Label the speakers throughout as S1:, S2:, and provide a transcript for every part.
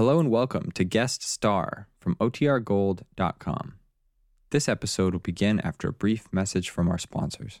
S1: Hello and welcome to Guest Star from OTRGold.com. This episode will begin after a brief message from our sponsors.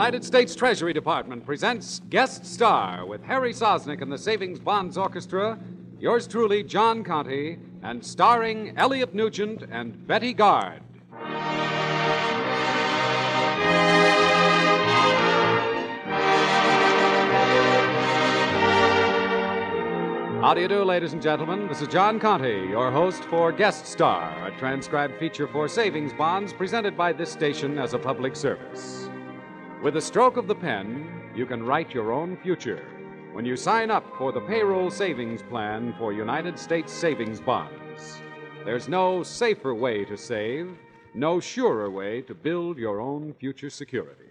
S2: United States Treasury Department presents Guest Star with Harry Sosnik and the Savings Bonds Orchestra, yours truly, John Conte, and starring Elliott Nugent and Betty Garde. How do you do, ladies and gentlemen? This is John Conte, your host for Guest Star, a transcribed feature for savings bonds presented by this station as a public service. With a stroke of the pen, you can write your own future when you sign up for the payroll savings plan for United States savings bonds. There's no safer way to save, no surer way to build your own future security.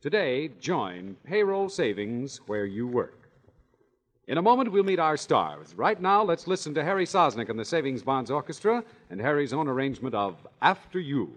S2: Today, join payroll savings where you work. In a moment, we'll meet our stars. Right now, let's listen to Harry Sosnik and the Savings Bonds Orchestra and Harry's own arrangement of After You.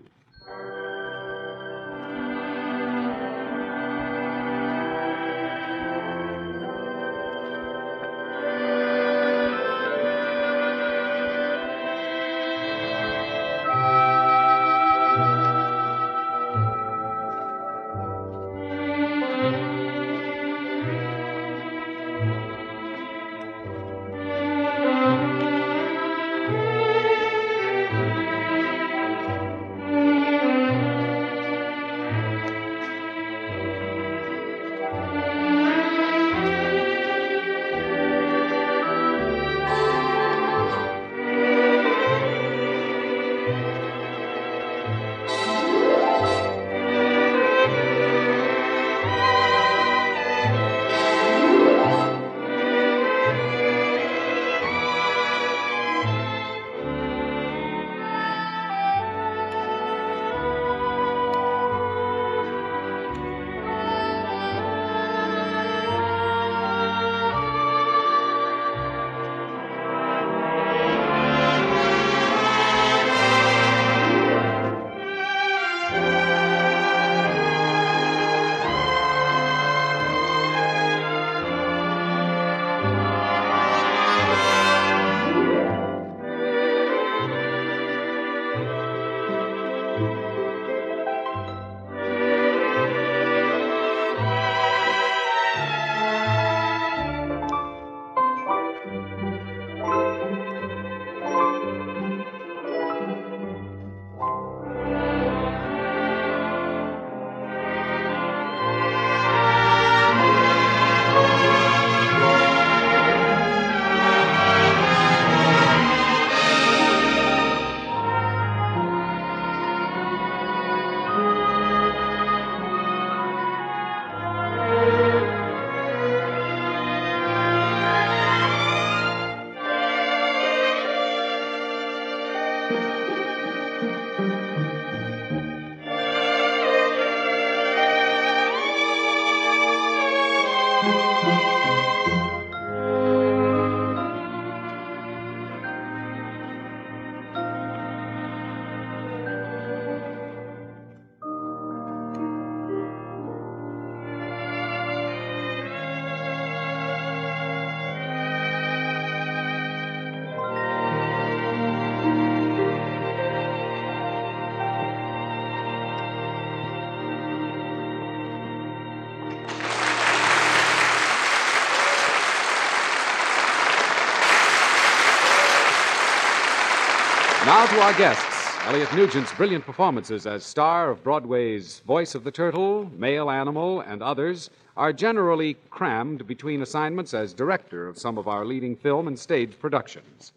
S2: Now to our guests. Elliott Nugent's brilliant performances as star of Broadway's Voice of the Turtle, Male Animal, and others are generally crammed between assignments as director of some of our leading film and stage productions.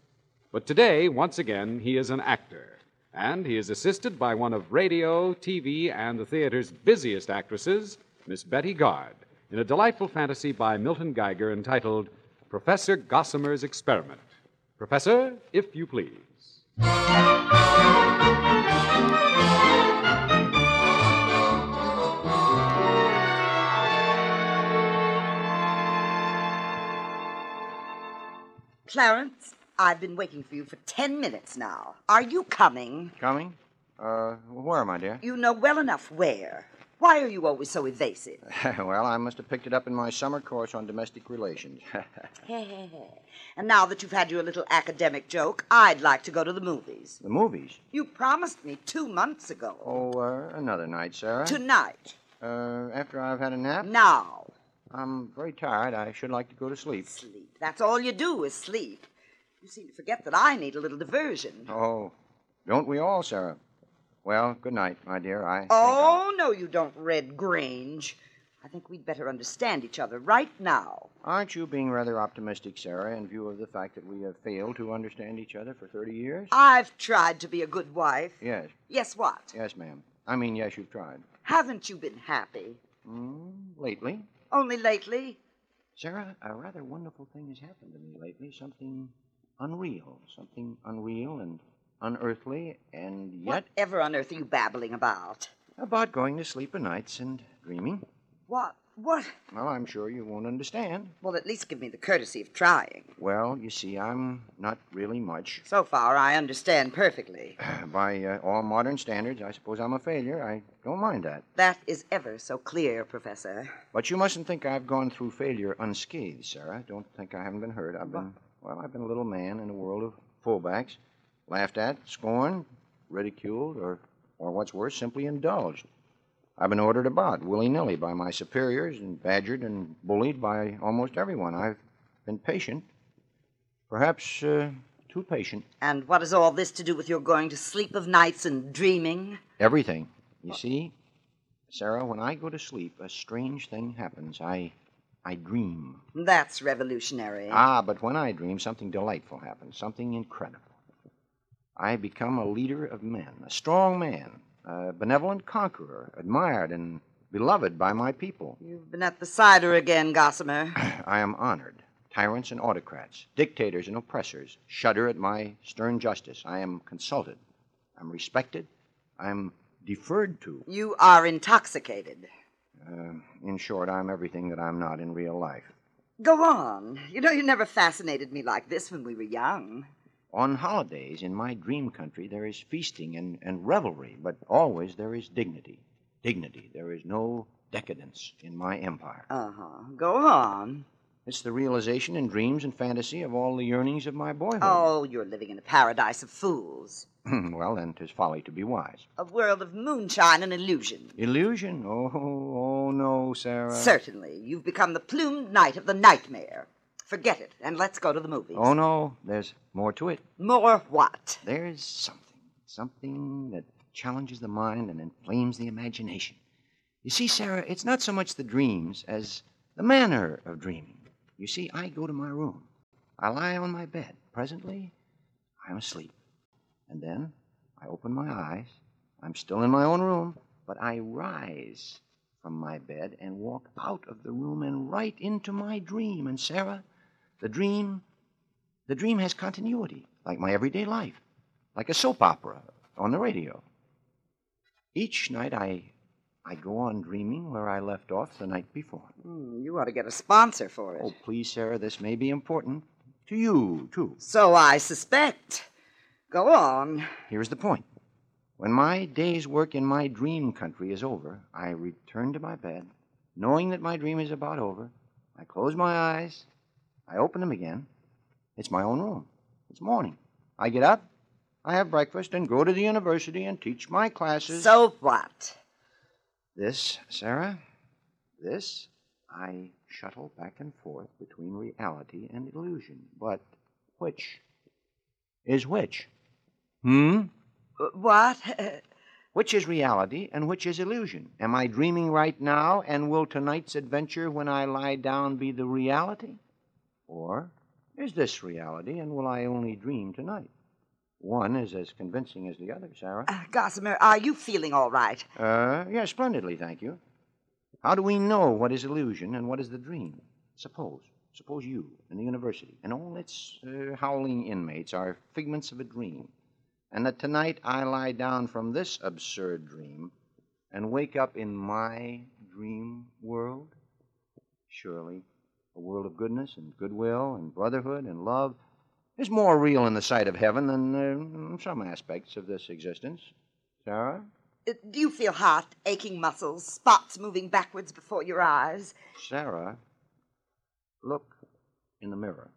S2: But today, once again, he is an actor. And he is assisted by one of radio, TV, and the theater's busiest actresses, Miss Betty Garde, in a delightful fantasy by Milton Geiger entitled Professor Gossamer's Experiment. Professor, if you please.
S3: Clarence, I've been waiting for you for ten minutes now. Are you coming?
S4: Coming? Uh, where, my dear?
S3: You know well enough where. Why are you always so evasive?
S4: well, I must have picked it up in my summer course on domestic relations.
S3: and now that you've had your little academic joke, I'd like to go to the movies.
S4: the movies?
S3: You promised me two months ago.
S4: Oh, uh, another night, Sarah.
S3: Tonight.
S4: Uh, after I've had a nap?
S3: Now.
S4: I'm very tired. I should like to go to sleep.
S3: Sleep. That's all you do is sleep. You seem to forget that I need a little diversion.
S4: Oh, don't we all, Sarah? Well, good night, my dear. I.
S3: Oh, no, you don't, Red Grange. I think we'd better understand each other right now.
S4: Aren't you being rather optimistic, Sarah, in view of the fact that we have failed to understand each other for 30 years?
S3: I've tried to be a good wife.
S4: Yes,
S3: Yes, what?
S4: yes, ma'am. I mean, yes, you've tried.
S3: Haven't you been happy?
S4: Mm, lately.
S3: Only lately?
S4: Sarah, a rather wonderful thing has happened to me lately. Something unreal. Something unreal and unearthly, and yet
S3: Whatever on earth are you babbling about?
S4: about going to sleep o' nights and dreaming.
S3: What? What?
S4: Well, I'm sure you won't understand.
S3: Well, at least give me the courtesy of trying.
S4: Well, you see, I'm not really much.
S3: So far, I understand perfectly.
S4: By uh, all modern standards, I suppose I'm a failure. I don't mind that.
S3: That is ever so clear, Professor.
S4: But you mustn't think I've gone through failure unscathed, Sarah. Don't think I haven't been hurt. I've been, well, I've been a little man in a world of fullbacks. Laughed at, scorned, ridiculed, or, or what's worse, simply indulged. I've been ordered about willy nilly by my superiors and badgered and bullied by almost everyone. I've been patient, perhaps uh, too patient.
S3: And what has all this to do with your going to sleep of nights and dreaming?
S4: Everything. You see, Sarah, when I go to sleep, a strange thing happens. I, I dream.
S3: That's revolutionary.
S4: Ah, but when I dream, something delightful happens, something incredible. I become a leader of men, a strong man, a benevolent conqueror, admired and beloved by my people.
S3: You've been at the cider again, Gossamer.
S4: I am honored. Tyrants and autocrats, dictators and oppressors shudder at my stern justice. I am consulted. I'm respected. I'm deferred to.
S3: You are intoxicated.
S4: Uh, in short, I'm everything that I'm not in real life.
S3: Go on. You know, you never fascinated me like this when we were young.
S4: On holidays in my dream country, there is feasting and, and revelry, but always there is dignity. Dignity. There is no decadence in my empire.
S3: Uh huh. Go on.
S4: It's the realization in dreams and fantasy of all the yearnings of my boyhood.
S3: Oh, you're living in a paradise of fools.
S4: well, then, 'tis folly to be wise.
S3: A world of moonshine and illusion.
S4: Illusion? Oh, oh no, Sarah.
S3: Certainly. You've become the plumed knight of the nightmare. Forget it, and let's go to the movies.
S4: Oh, no, there's more to it.
S3: More what?
S4: There's something, something that challenges the mind and inflames the imagination. You see, Sarah, it's not so much the dreams as the manner of dreaming. You see, I go to my room. I lie on my bed. Presently, I'm asleep. And then I open my eyes. I'm still in my own room, but I rise from my bed and walk out of the room and right into my dream. And Sarah, the dream, the dream has continuity, like my everyday life, like a soap opera on the radio. Each night I I go on dreaming where I left off the night before.
S3: Hmm, you ought to get a sponsor for it.
S4: Oh, please, Sarah, this may be important to you, too.
S3: So I suspect. Go on.
S4: Here's the point. When my day's work in my dream country is over, I return to my bed, knowing that my dream is about over. I close my eyes. I open them again. It's my own room. It's morning. I get up, I have breakfast, and go to the university and teach my classes.
S3: So what?
S4: This, Sarah, this, I shuttle back and forth between reality and illusion. But which is which? Hmm?
S3: Uh, What?
S4: Which is reality and which is illusion? Am I dreaming right now, and will tonight's adventure when I lie down be the reality? Or is this reality, and will I only dream tonight? One is as convincing as the other, Sarah.
S3: Uh, Gossamer, are you feeling all right?
S4: Uh, yeah, splendidly, thank you. How do we know what is illusion and what is the dream? Suppose, suppose you and the university and all its uh, howling inmates are figments of a dream, and that tonight I lie down from this absurd dream and wake up in my dream world. Surely, a world of goodness and goodwill and brotherhood and love is more real in the sight of heaven than uh, some aspects of this existence. Sarah?
S3: Uh, do you feel hot, aching muscles, spots moving backwards before your eyes?
S4: Sarah, look in the mirror.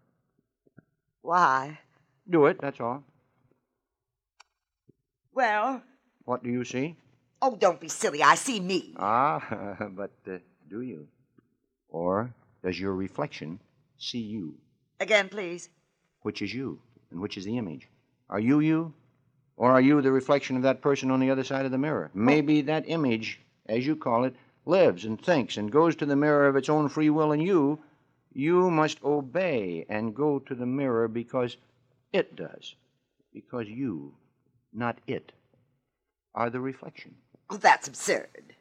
S3: Why?
S4: Do it, that's all.
S3: Well,
S4: What do you see?
S3: oh, don't be silly. I see me.
S4: Ah, but uh, do you? Or does your reflection see you?
S3: Again, please.
S4: Which is you, and which is the image? Are you you? Or are you the reflection of that person on the other side of the mirror? Oh. Maybe that image, as you call it, lives and thinks and goes to the mirror of its own free will, and you, you must obey and go to the mirror because it does. Because you, not it, are the reflection.
S3: Oh, that's absurd.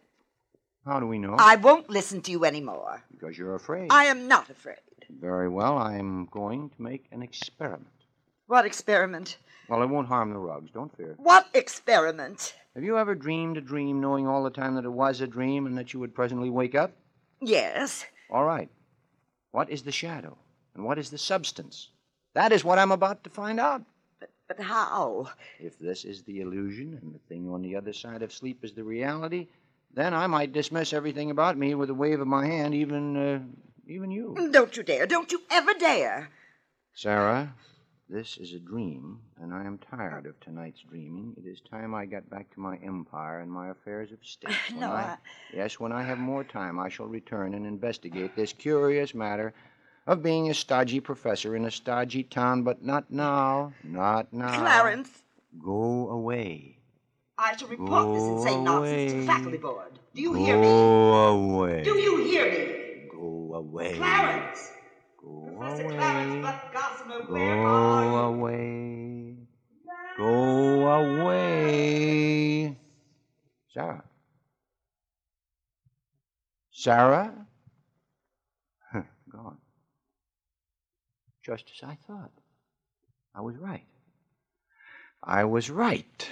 S4: How do we know?
S3: I won't listen to you anymore.
S4: Because you're afraid.
S3: I am not afraid.
S4: Very well, I am going to make an experiment.
S3: What experiment?
S4: Well, it won't harm the rugs, don't fear.
S3: What experiment?
S4: Have you ever dreamed a dream knowing all the time that it was a dream and that you would presently wake up?
S3: Yes.
S4: All right. What is the shadow? And what is the substance? That is what I'm about to find out.
S3: But, but how?
S4: If this is the illusion and the thing on the other side of sleep is the reality, then I might dismiss everything about me with a wave of my hand, even, uh, even you.
S3: Don't you dare. Don't you ever dare.
S4: Sarah, this is a dream, and I am tired of tonight's dreaming. It is time I got back to my empire and my affairs of state. When
S3: No,
S4: I,
S3: I-
S4: Yes, when I have more time, I shall return and investigate this curious matter of being a stodgy professor in a stodgy town, but not now. Not now.
S3: Clarence,
S4: Go away.
S3: I shall report this insane nonsense to the faculty board. Do you
S4: Go
S3: hear me?
S4: away.
S3: Do you hear me?
S4: Go away.
S3: Clarence!
S4: Go
S3: Professor
S4: away.
S3: Clarence Buck Gossamer, where are you?
S4: Go away. Go away. Sarah. Sarah? Gone. Just as I thought. I was right. I was right.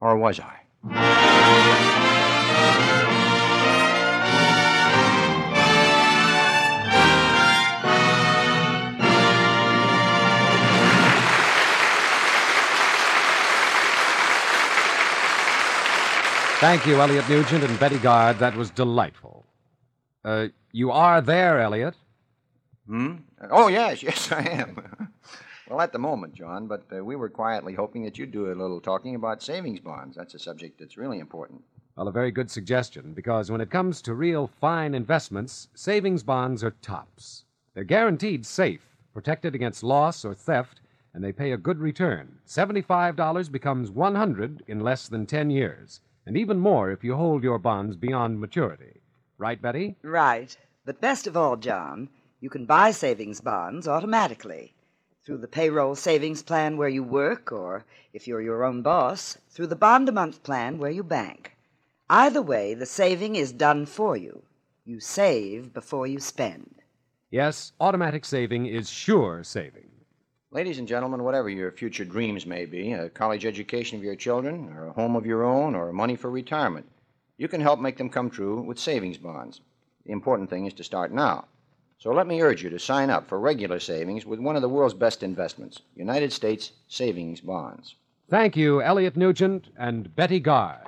S4: Or was I?
S2: Thank you, Elliott Nugent and Betty Garde. That was delightful. Uh, you are there, Elliott.
S4: Hmm? Oh, yes, yes, I am. Well, at the moment, John, but uh, we were quietly hoping that you'd do a little talking about savings bonds. That's a subject that's really important.
S2: Well, a very good suggestion, because when it comes to real fine investments, savings bonds are tops. They're guaranteed safe, protected against loss or theft, and they pay a good return. $75 becomes 100 in less than 10 years, and even more if you hold your bonds beyond maturity. Right, Betty?
S3: Right. But best of all, John, you can buy savings bonds automatically through the payroll savings plan where you work, or if you're your own boss, through the bond a month plan where you bank. Either way, the saving is done for you. You save before you spend.
S2: Yes, automatic saving is sure saving.
S4: Ladies and gentlemen, whatever your future dreams may be a college education of your children, or a home of your own, or money for retirement you can help make them come true with savings bonds. The important thing is to start now. So let me urge you to sign up for regular savings with one of the world's best investments United States savings bonds.
S2: Thank you, Elliott Nugent and Betty Garde.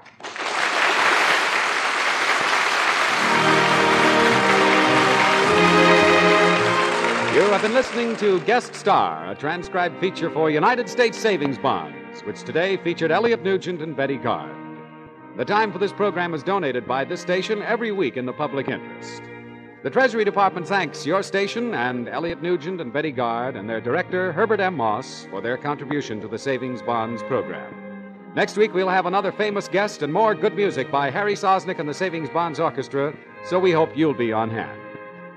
S2: You have been listening to Guest Star, a transcribed feature for United States Savings Bonds, which today featured Elliott Nugent and Betty Garde. The time for this program is donated by this station every week in the public interest. The Treasury Department thanks your station and Elliott Nugent and Betty Garde and their director, Herbert M. Moss, for their contribution to the Savings Bonds program. Next week, we'll have another famous guest and more good music by Harry Sosnik and the Savings Bonds Orchestra, so we hope you'll be on hand.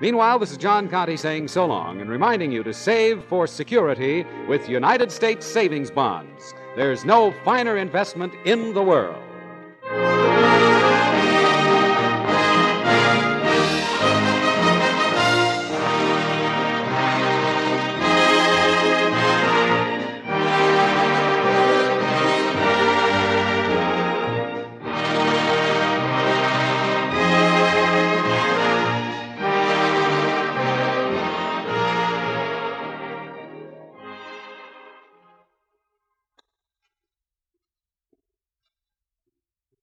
S2: Meanwhile, this is John Conte saying so long and reminding you to save for security with United States savings bonds. There's no finer investment in the world.